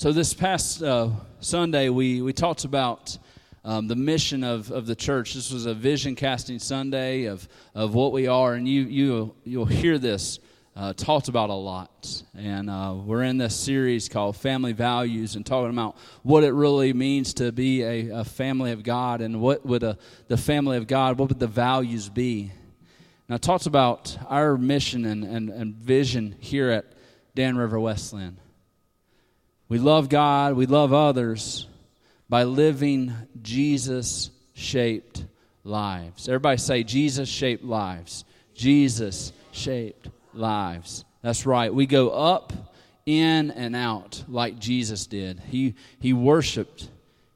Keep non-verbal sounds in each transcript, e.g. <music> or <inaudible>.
So, this past uh, Sunday, we, we talked about um, the mission of, of the church. This was a vision casting Sunday of, of what we are, and you, you, you'll hear this uh, talked about a lot. And uh, we're in this series called Family Values and talking about what it really means to be a, a family of God and what would a, the family of God, what would the values be. Now, talks about our mission and, and, and vision here at Dan River Westland. We love God, we love others by living Jesus shaped lives. Everybody say, Jesus shaped lives. Jesus shaped lives. That's right. We go up, in, and out like Jesus did. He, he worshiped,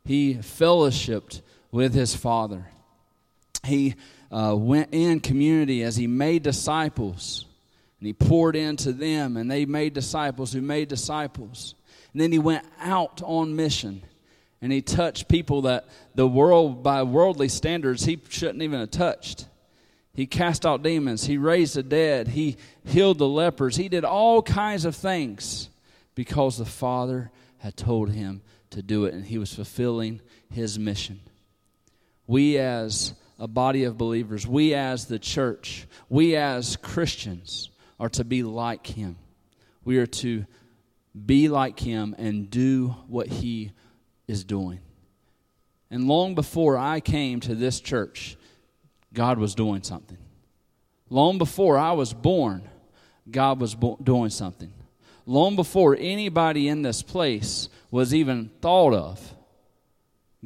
he fellowshipped with his Father. He uh, went in community as he made disciples, and he poured into them, and they made disciples who made disciples. And then he went out on mission and he touched people that the world, by worldly standards, he shouldn't even have touched. He cast out demons. He raised the dead. He healed the lepers. He did all kinds of things because the Father had told him to do it, and he was fulfilling his mission. We, as a body of believers, we, as the church, we, as Christians, are to be like him. We are to be like him and do what he is doing. And long before I came to this church, God was doing something. Long before I was born, God was bo- doing something. Long before anybody in this place was even thought of,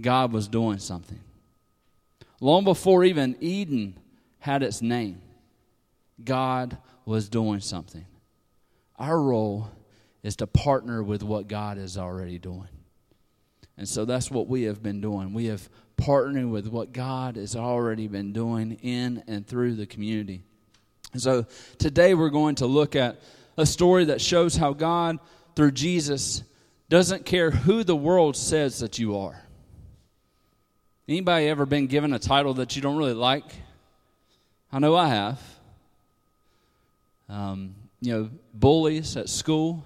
God was doing something. Long before even Eden had its name, God was doing something. Our role is to partner with what God is already doing. And so that's what we have been doing. We have partnered with what God has already been doing in and through the community. And so today we're going to look at a story that shows how God, through Jesus, doesn't care who the world says that you are. Anybody ever been given a title that you don't really like? I know I have. Um, you know, bullies at school,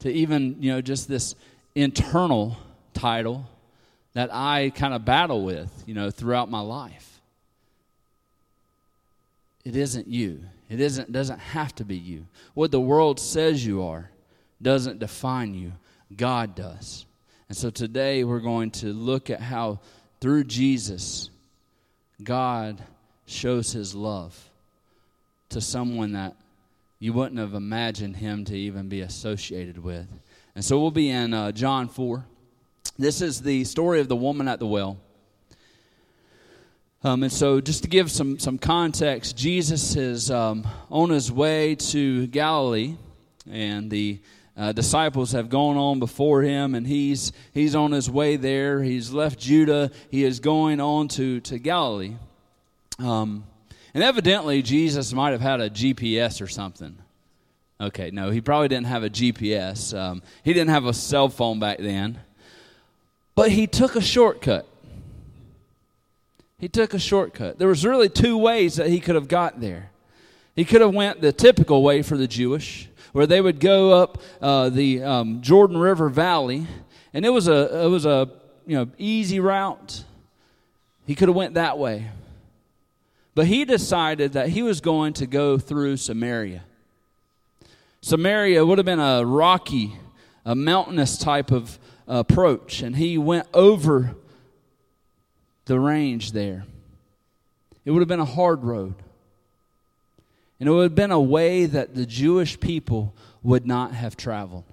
to even, you know, just this internal title that I kind of battle with, you know, throughout my life. It isn't you. It isn't doesn't have to be you. What the world says you are doesn't define you. God does. And so today we're going to look at how through Jesus God shows his love to someone that you wouldn't have imagined him to even be associated with. And so we'll be in uh, John 4. This is the story of the woman at the well. Um, and so, just to give some, some context, Jesus is um, on his way to Galilee, and the uh, disciples have gone on before him, and he's, he's on his way there. He's left Judah, he is going on to, to Galilee. Um, and evidently, Jesus might have had a GPS or something. Okay, no, he probably didn't have a GPS. Um, he didn't have a cell phone back then. But he took a shortcut. He took a shortcut. There was really two ways that he could have got there. He could have went the typical way for the Jewish, where they would go up uh, the um, Jordan River Valley, and it was a it was a you know easy route. He could have went that way, but he decided that he was going to go through Samaria. Samaria would have been a rocky, a mountainous type of approach, and he went over the range there. It would have been a hard road. And it would have been a way that the Jewish people would not have traveled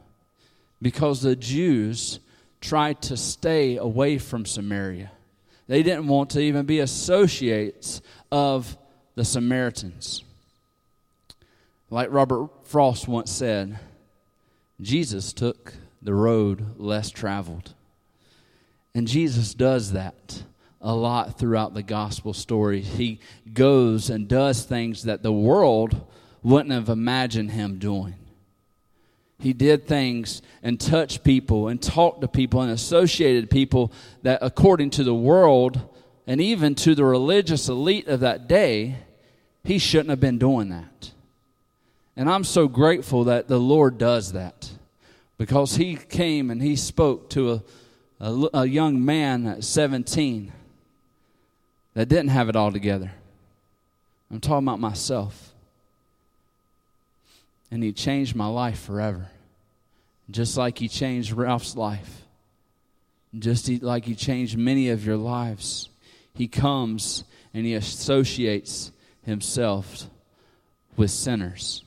because the Jews tried to stay away from Samaria. They didn't want to even be associates of the Samaritans. Like Robert Frost once said, Jesus took the road less traveled. And Jesus does that a lot throughout the gospel story. He goes and does things that the world wouldn't have imagined him doing. He did things and touched people and talked to people and associated people that, according to the world and even to the religious elite of that day, he shouldn't have been doing that. And I'm so grateful that the Lord does that because he came and he spoke to a, a, a young man at 17 that didn't have it all together. I'm talking about myself. And he changed my life forever. Just like he changed Ralph's life. Just like he changed many of your lives. He comes and he associates himself with sinners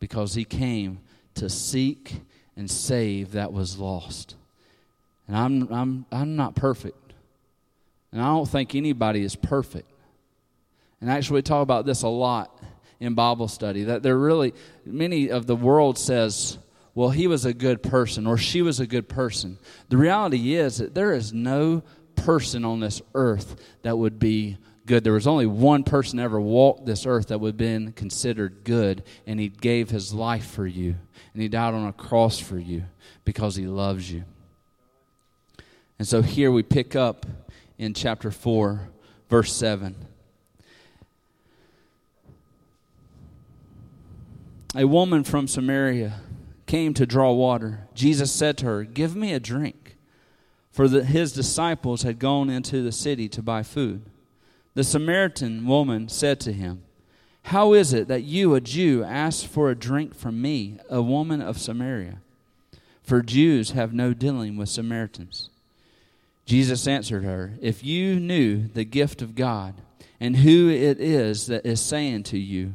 because he came to seek and save that was lost. And I'm, I'm, I'm not perfect. And I don't think anybody is perfect. And actually, we talk about this a lot in Bible study that there really, many of the world says, well, he was a good person or she was a good person. The reality is that there is no person on this earth that would be good. There was only one person ever walked this earth that would have been considered good, and he gave his life for you, and he died on a cross for you because he loves you. And so here we pick up in chapter 4, verse 7. A woman from Samaria came to draw water. Jesus said to her, Give me a drink. For the, his disciples had gone into the city to buy food. The Samaritan woman said to him, How is it that you, a Jew, ask for a drink from me, a woman of Samaria? For Jews have no dealing with Samaritans. Jesus answered her, If you knew the gift of God, and who it is that is saying to you,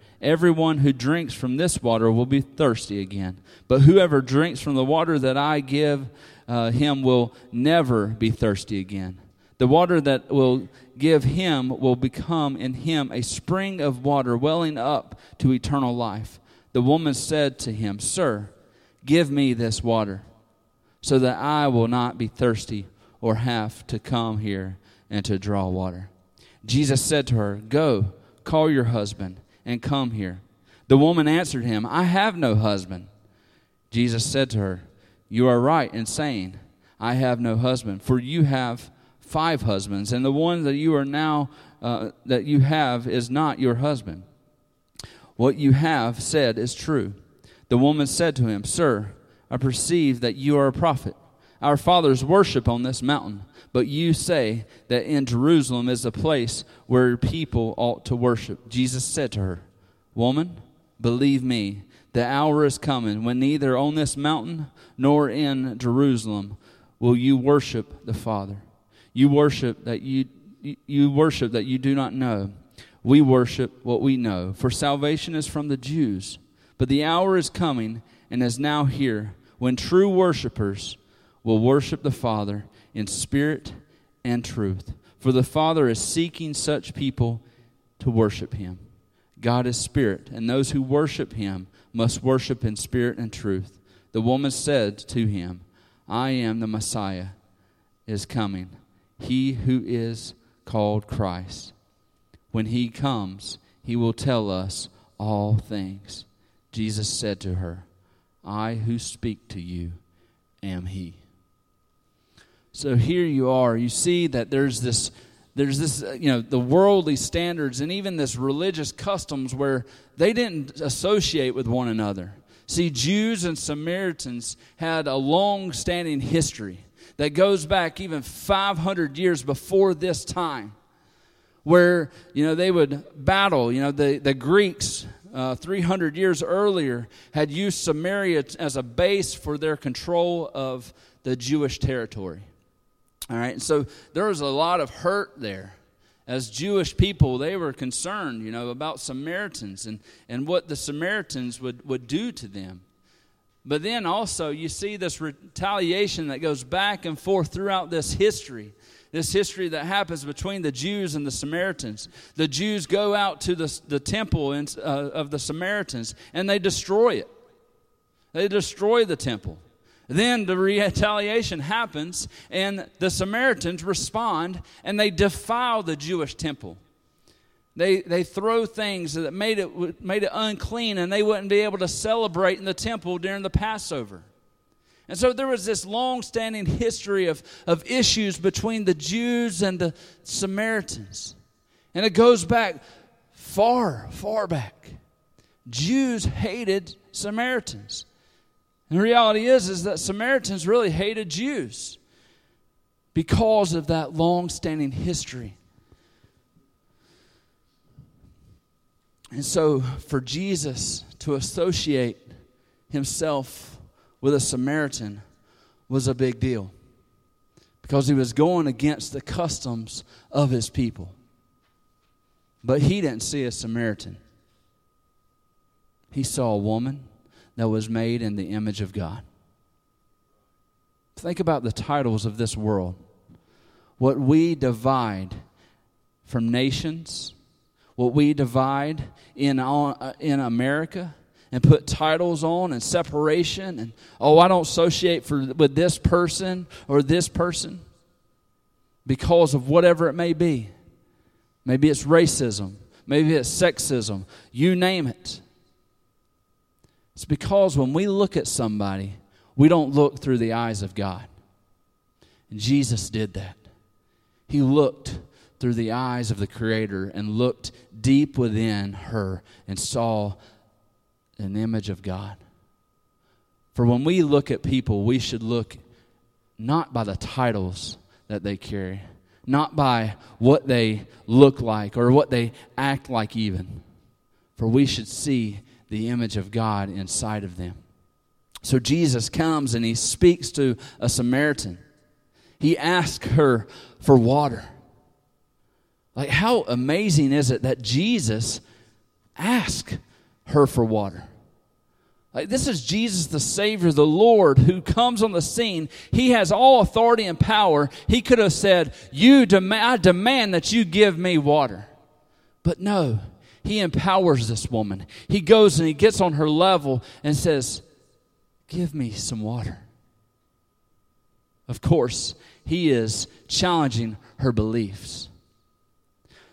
Everyone who drinks from this water will be thirsty again. But whoever drinks from the water that I give uh, him will never be thirsty again. The water that will give him will become in him a spring of water welling up to eternal life. The woman said to him, Sir, give me this water, so that I will not be thirsty or have to come here and to draw water. Jesus said to her, Go, call your husband and come here. The woman answered him, I have no husband. Jesus said to her, You are right in saying, I have no husband, for you have five husbands, and the one that you are now uh, that you have is not your husband. What you have said is true. The woman said to him, Sir, I perceive that you are a prophet. Our fathers worship on this mountain, but you say that in Jerusalem is the place where people ought to worship. Jesus said to her, Woman, believe me, the hour is coming when neither on this mountain nor in Jerusalem will you worship the Father. You worship that you you worship that you do not know. We worship what we know, for salvation is from the Jews. But the hour is coming and is now here when true worshipers will worship the Father in spirit and truth. For the Father is seeking such people to worship him. God is spirit, and those who worship him must worship in spirit and truth. The woman said to him, I am the Messiah is coming, he who is called Christ. When he comes, he will tell us all things. Jesus said to her, I who speak to you am he. So here you are. You see that there's this there's this uh, you know the worldly standards and even this religious customs where they didn't associate with one another. See, Jews and Samaritans had a long standing history that goes back even 500 years before this time where you know they would battle you know the, the greeks uh, 300 years earlier had used samaria as a base for their control of the jewish territory all right, so there was a lot of hurt there. As Jewish people, they were concerned, you know, about Samaritans and, and what the Samaritans would, would do to them. But then also, you see this retaliation that goes back and forth throughout this history this history that happens between the Jews and the Samaritans. The Jews go out to the, the temple in, uh, of the Samaritans and they destroy it. They destroy the temple. Then the retaliation happens, and the Samaritans respond and they defile the Jewish temple. They, they throw things that made it, made it unclean, and they wouldn't be able to celebrate in the temple during the Passover. And so there was this long standing history of, of issues between the Jews and the Samaritans. And it goes back far, far back. Jews hated Samaritans. And the reality is, is that Samaritans really hated Jews because of that long standing history. And so, for Jesus to associate himself with a Samaritan was a big deal because he was going against the customs of his people. But he didn't see a Samaritan, he saw a woman that was made in the image of God. Think about the titles of this world. What we divide from nations, what we divide in, uh, in America and put titles on and separation and oh I don't associate for, with this person or this person because of whatever it may be. Maybe it's racism, maybe it's sexism, you name it. It's because when we look at somebody, we don't look through the eyes of God. And Jesus did that. He looked through the eyes of the Creator and looked deep within her and saw an image of God. For when we look at people, we should look not by the titles that they carry, not by what they look like or what they act like, even. For we should see the image of God inside of them. So Jesus comes and he speaks to a Samaritan. He asks her for water. Like, how amazing is it that Jesus asked her for water? Like, this is Jesus, the Savior, the Lord, who comes on the scene. He has all authority and power. He could have said, you dem- I demand that you give me water. But no, he empowers this woman. He goes and he gets on her level and says, Give me some water. Of course, he is challenging her beliefs.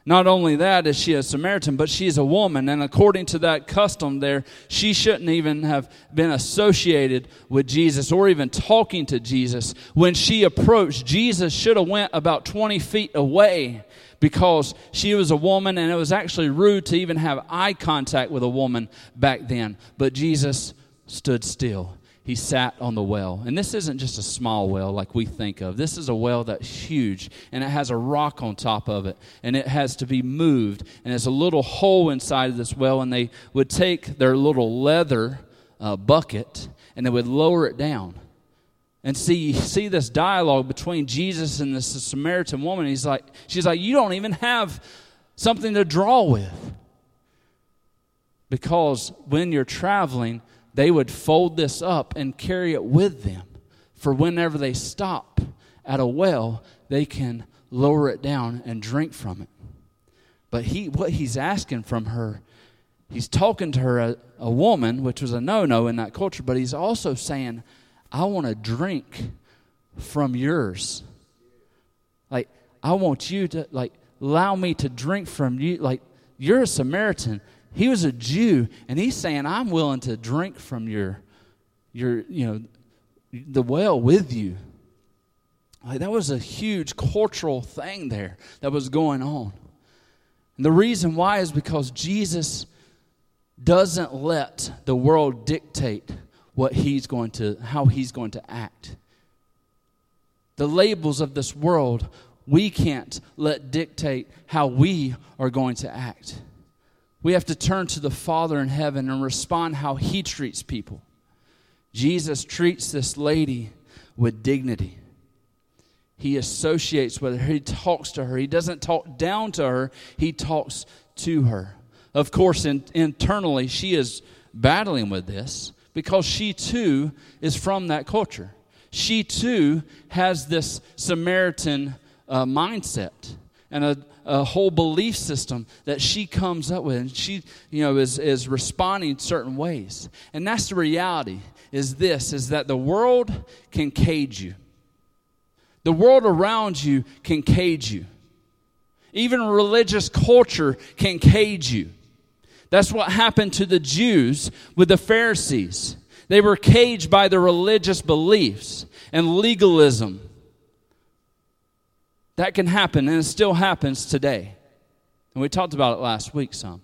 Not only that is she a Samaritan, but she is a woman. And according to that custom there, she shouldn't even have been associated with Jesus or even talking to Jesus. When she approached, Jesus should have went about 20 feet away because she was a woman and it was actually rude to even have eye contact with a woman back then. But Jesus stood still. He sat on the well. And this isn't just a small well like we think of. This is a well that's huge and it has a rock on top of it and it has to be moved. And there's a little hole inside of this well, and they would take their little leather uh, bucket and they would lower it down and see see this dialogue between Jesus and this Samaritan woman. He's like, she's like, you don't even have something to draw with. Because when you're traveling, they would fold this up and carry it with them. For whenever they stop at a well, they can lower it down and drink from it. But he what he's asking from her, he's talking to her a, a woman, which was a no-no in that culture, but he's also saying, I want to drink from yours. Like, I want you to, like, allow me to drink from you. Like, you're a Samaritan. He was a Jew, and he's saying, I'm willing to drink from your, your, you know, the well with you. Like, that was a huge cultural thing there that was going on. And the reason why is because Jesus doesn't let the world dictate what he's going to how he's going to act the labels of this world we can't let dictate how we are going to act we have to turn to the father in heaven and respond how he treats people. Jesus treats this lady with dignity. He associates with her. He talks to her. He doesn't talk down to her. He talks to her. Of course in, internally she is battling with this because she too is from that culture. She too has this Samaritan uh, mindset. and a, a whole belief system that she comes up with and she you know is, is responding certain ways. And that's the reality is this is that the world can cage you. The world around you can cage you. Even religious culture can cage you. That's what happened to the jews with the pharisees. They were caged by their religious beliefs and legalism that can happen, and it still happens today. And we talked about it last week some.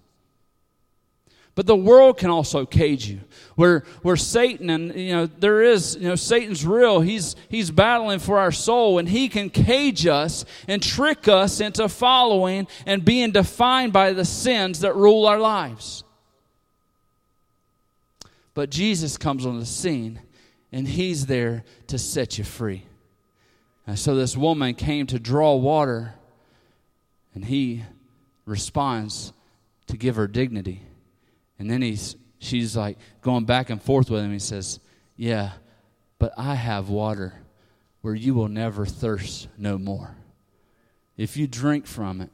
But the world can also cage you. Where where Satan and you know there is, you know, Satan's real. He's he's battling for our soul and he can cage us and trick us into following and being defined by the sins that rule our lives. But Jesus comes on the scene and he's there to set you free. And so this woman came to draw water, and he responds to give her dignity. And then he's, she's like going back and forth with him. He says, Yeah, but I have water where you will never thirst no more. If you drink from it,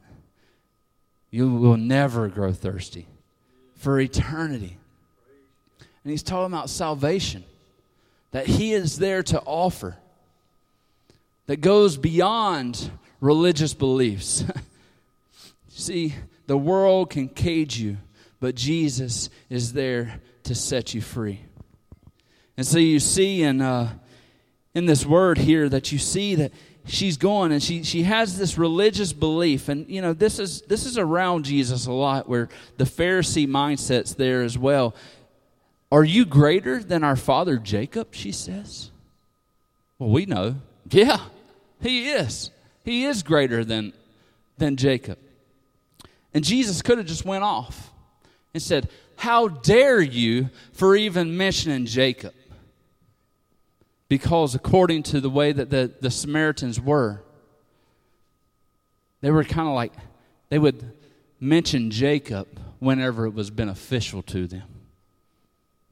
you will never grow thirsty for eternity. And he's talking about salvation, that he is there to offer that goes beyond religious beliefs. <laughs> See, the world can cage you, but Jesus is there to set you free. And so you see in, uh, in this word here that you see that she's going and she, she has this religious belief. And you know this is this is around jesus a lot where the pharisee mindset's there as well. Are you greater than our father jacob she says? Well we know. Yeah he is. He is greater than, than Jacob. And Jesus could have just went off and said, How dare you for even mentioning Jacob? Because according to the way that the, the Samaritans were, they were kind of like, they would mention Jacob whenever it was beneficial to them.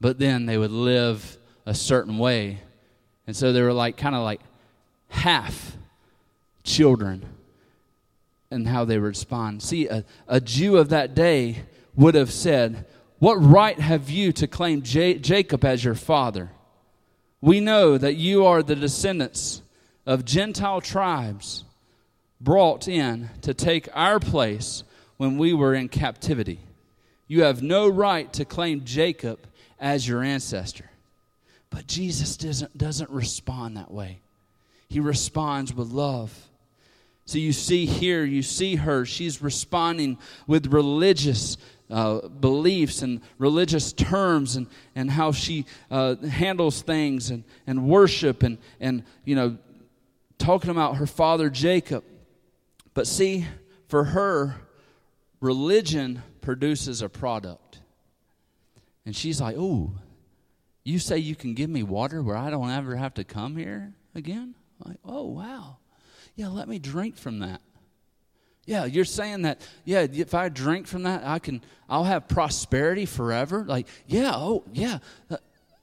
But then they would live a certain way. And so they were like, kind of like half children and how they respond. See, a, a Jew of that day would have said, What right have you to claim J- Jacob as your father? We know that you are the descendants of Gentile tribes brought in to take our place when we were in captivity. You have no right to claim Jacob as your ancestor. But Jesus doesn't, doesn't respond that way. He responds with love. So you see here, you see her, she's responding with religious uh, beliefs and religious terms and, and how she uh, handles things and, and worship and, and, you know, talking about her father Jacob. But see, for her, religion produces a product. And she's like, Oh, you say you can give me water where I don't ever have to come here again? Like, oh, wow. Yeah, let me drink from that. Yeah, you're saying that, yeah, if I drink from that, I can, I'll have prosperity forever? Like, yeah, oh, yeah. Uh,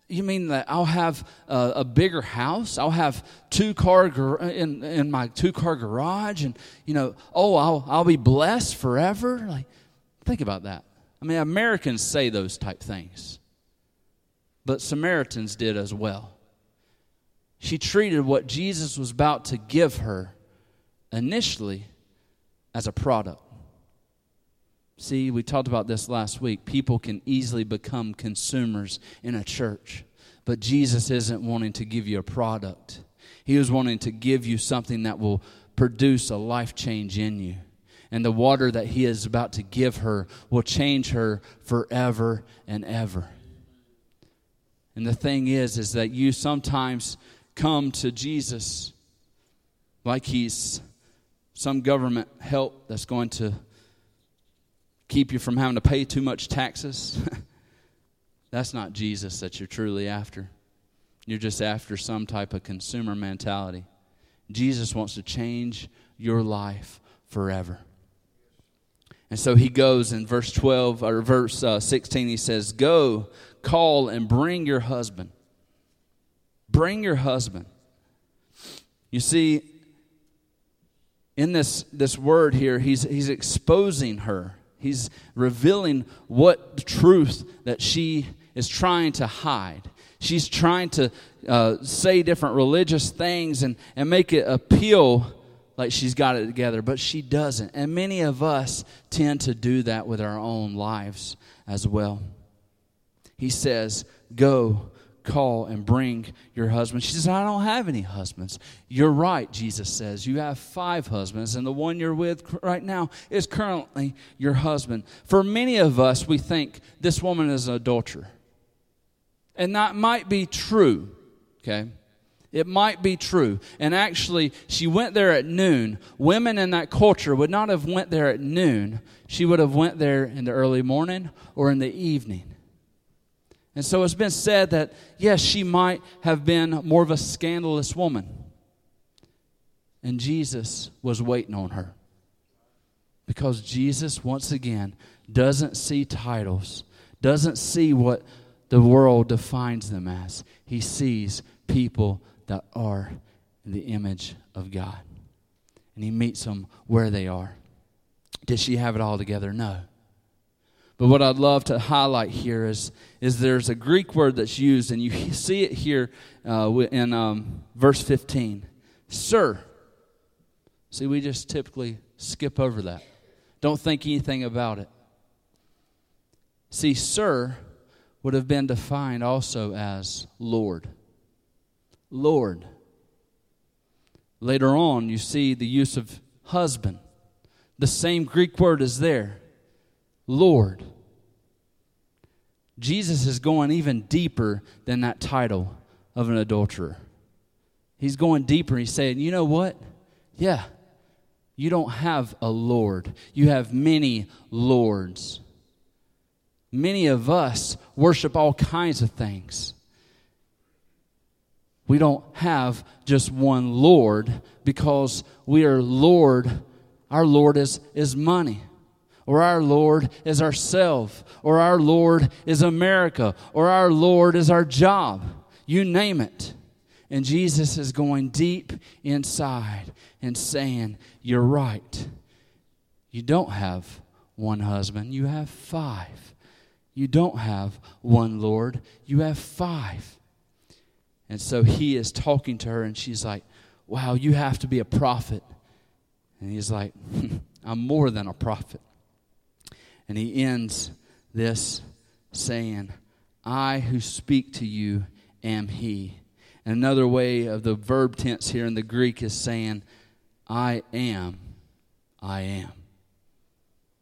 you mean that I'll have a, a, bigger house? I'll have two car gar- in, in my two car garage, and you know, oh, I'll I'll be blessed forever. Like, think about that. I mean, Americans say those type things, but Samaritans did as well. She treated what Jesus was about to give her initially as a product. See, we talked about this last week. People can easily become consumers in a church, but Jesus isn't wanting to give you a product. He was wanting to give you something that will produce a life change in you. And the water that He is about to give her will change her forever and ever. And the thing is, is that you sometimes come to Jesus like He's some government help that's going to keep you from having to pay too much taxes. <laughs> that's not Jesus that you're truly after. You're just after some type of consumer mentality. Jesus wants to change your life forever. And so he goes in verse 12 or verse uh, 16, he says, Go, call, and bring your husband. Bring your husband. You see, in this, this word here, he's, he's exposing her. He's revealing what truth that she is trying to hide. She's trying to uh, say different religious things and, and make it appeal like she's got it together, but she doesn't. And many of us tend to do that with our own lives as well. He says, Go, call, and bring your husband. She says, I don't have any husbands. You're right, Jesus says. You have five husbands, and the one you're with right now is currently your husband. For many of us, we think this woman is an adulterer. And that might be true, okay? It might be true. And actually, she went there at noon. Women in that culture would not have went there at noon. She would have went there in the early morning or in the evening. And so it's been said that, yes, she might have been more of a scandalous woman. And Jesus was waiting on her. Because Jesus, once again, doesn't see titles, doesn't see what the world defines them as. He sees people that are in the image of God. And he meets them where they are. Did she have it all together? No. But what I'd love to highlight here is, is there's a Greek word that's used, and you see it here uh, in um, verse 15. Sir. See, we just typically skip over that. Don't think anything about it. See, sir would have been defined also as Lord. Lord. Later on, you see the use of husband. The same Greek word is there Lord. Jesus is going even deeper than that title of an adulterer. He's going deeper. He's saying, you know what? Yeah, you don't have a Lord, you have many Lords. Many of us worship all kinds of things. We don't have just one Lord because we are Lord. Our Lord is, is money, or our Lord is ourself, or our Lord is America, or our Lord is our job. You name it. And Jesus is going deep inside and saying, You're right. You don't have one husband, you have five. You don't have one Lord, you have five. And so he is talking to her, and she's like, Wow, you have to be a prophet. And he's like, <laughs> I'm more than a prophet. And he ends this saying, I who speak to you am he. And another way of the verb tense here in the Greek is saying, I am, I am.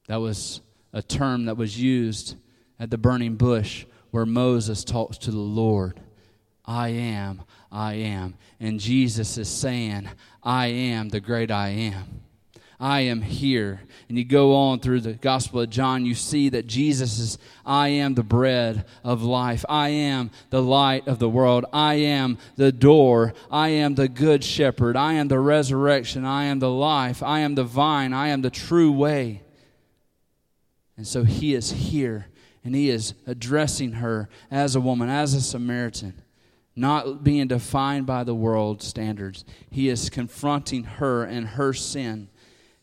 That was a term that was used at the burning bush where Moses talks to the Lord. I am, I am. And Jesus is saying, I am the great I am. I am here. And you go on through the Gospel of John, you see that Jesus is, I am the bread of life. I am the light of the world. I am the door. I am the good shepherd. I am the resurrection. I am the life. I am the vine. I am the true way. And so he is here and he is addressing her as a woman, as a Samaritan not being defined by the world's standards. He is confronting her and her sin,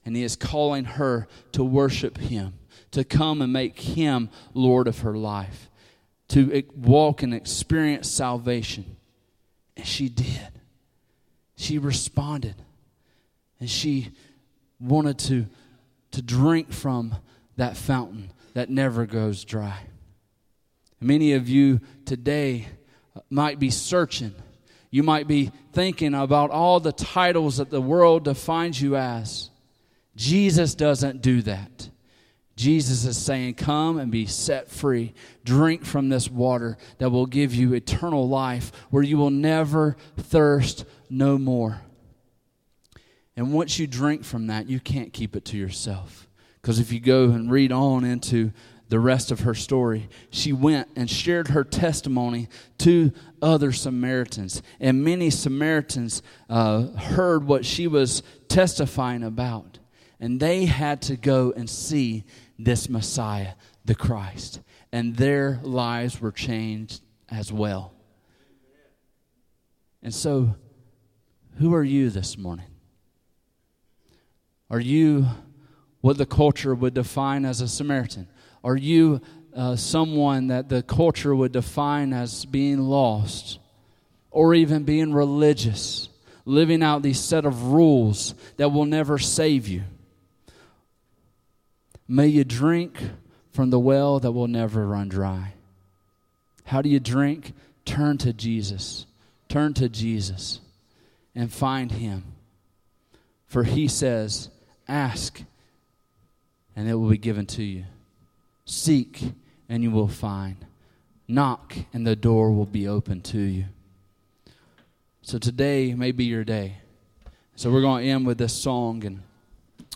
and he is calling her to worship him, to come and make him Lord of her life, to walk and experience salvation. And she did. She responded, and she wanted to, to drink from that fountain that never goes dry. Many of you today might be searching. You might be thinking about all the titles that the world defines you as. Jesus doesn't do that. Jesus is saying, Come and be set free. Drink from this water that will give you eternal life, where you will never thirst no more. And once you drink from that, you can't keep it to yourself. Because if you go and read on into the rest of her story. She went and shared her testimony to other Samaritans. And many Samaritans uh, heard what she was testifying about. And they had to go and see this Messiah, the Christ. And their lives were changed as well. And so, who are you this morning? Are you what the culture would define as a Samaritan? Are you uh, someone that the culture would define as being lost or even being religious, living out these set of rules that will never save you? May you drink from the well that will never run dry. How do you drink? Turn to Jesus. Turn to Jesus and find him. For he says, Ask, and it will be given to you. Seek, and you will find. Knock, and the door will be open to you. So today may be your day. So we're going to end with this song and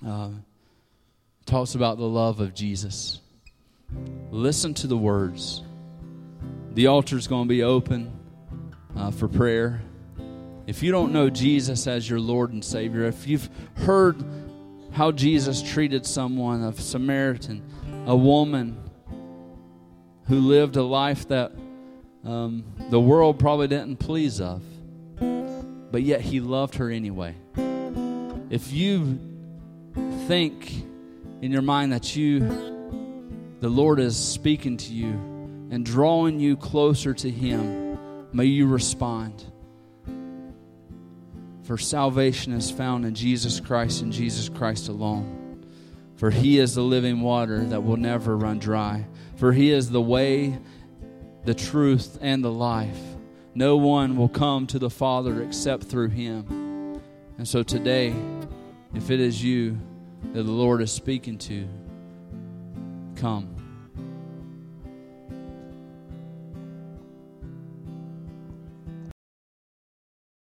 uh, talks about the love of Jesus. Listen to the words. The altar is going to be open uh, for prayer. If you don't know Jesus as your Lord and Savior, if you've heard how Jesus treated someone, a Samaritan, a woman who lived a life that um, the world probably didn't please of, but yet he loved her anyway. If you think in your mind that you, the Lord is speaking to you and drawing you closer to Him, may you respond. For salvation is found in Jesus Christ and Jesus Christ alone. For he is the living water that will never run dry. For he is the way, the truth, and the life. No one will come to the Father except through him. And so today, if it is you that the Lord is speaking to, come.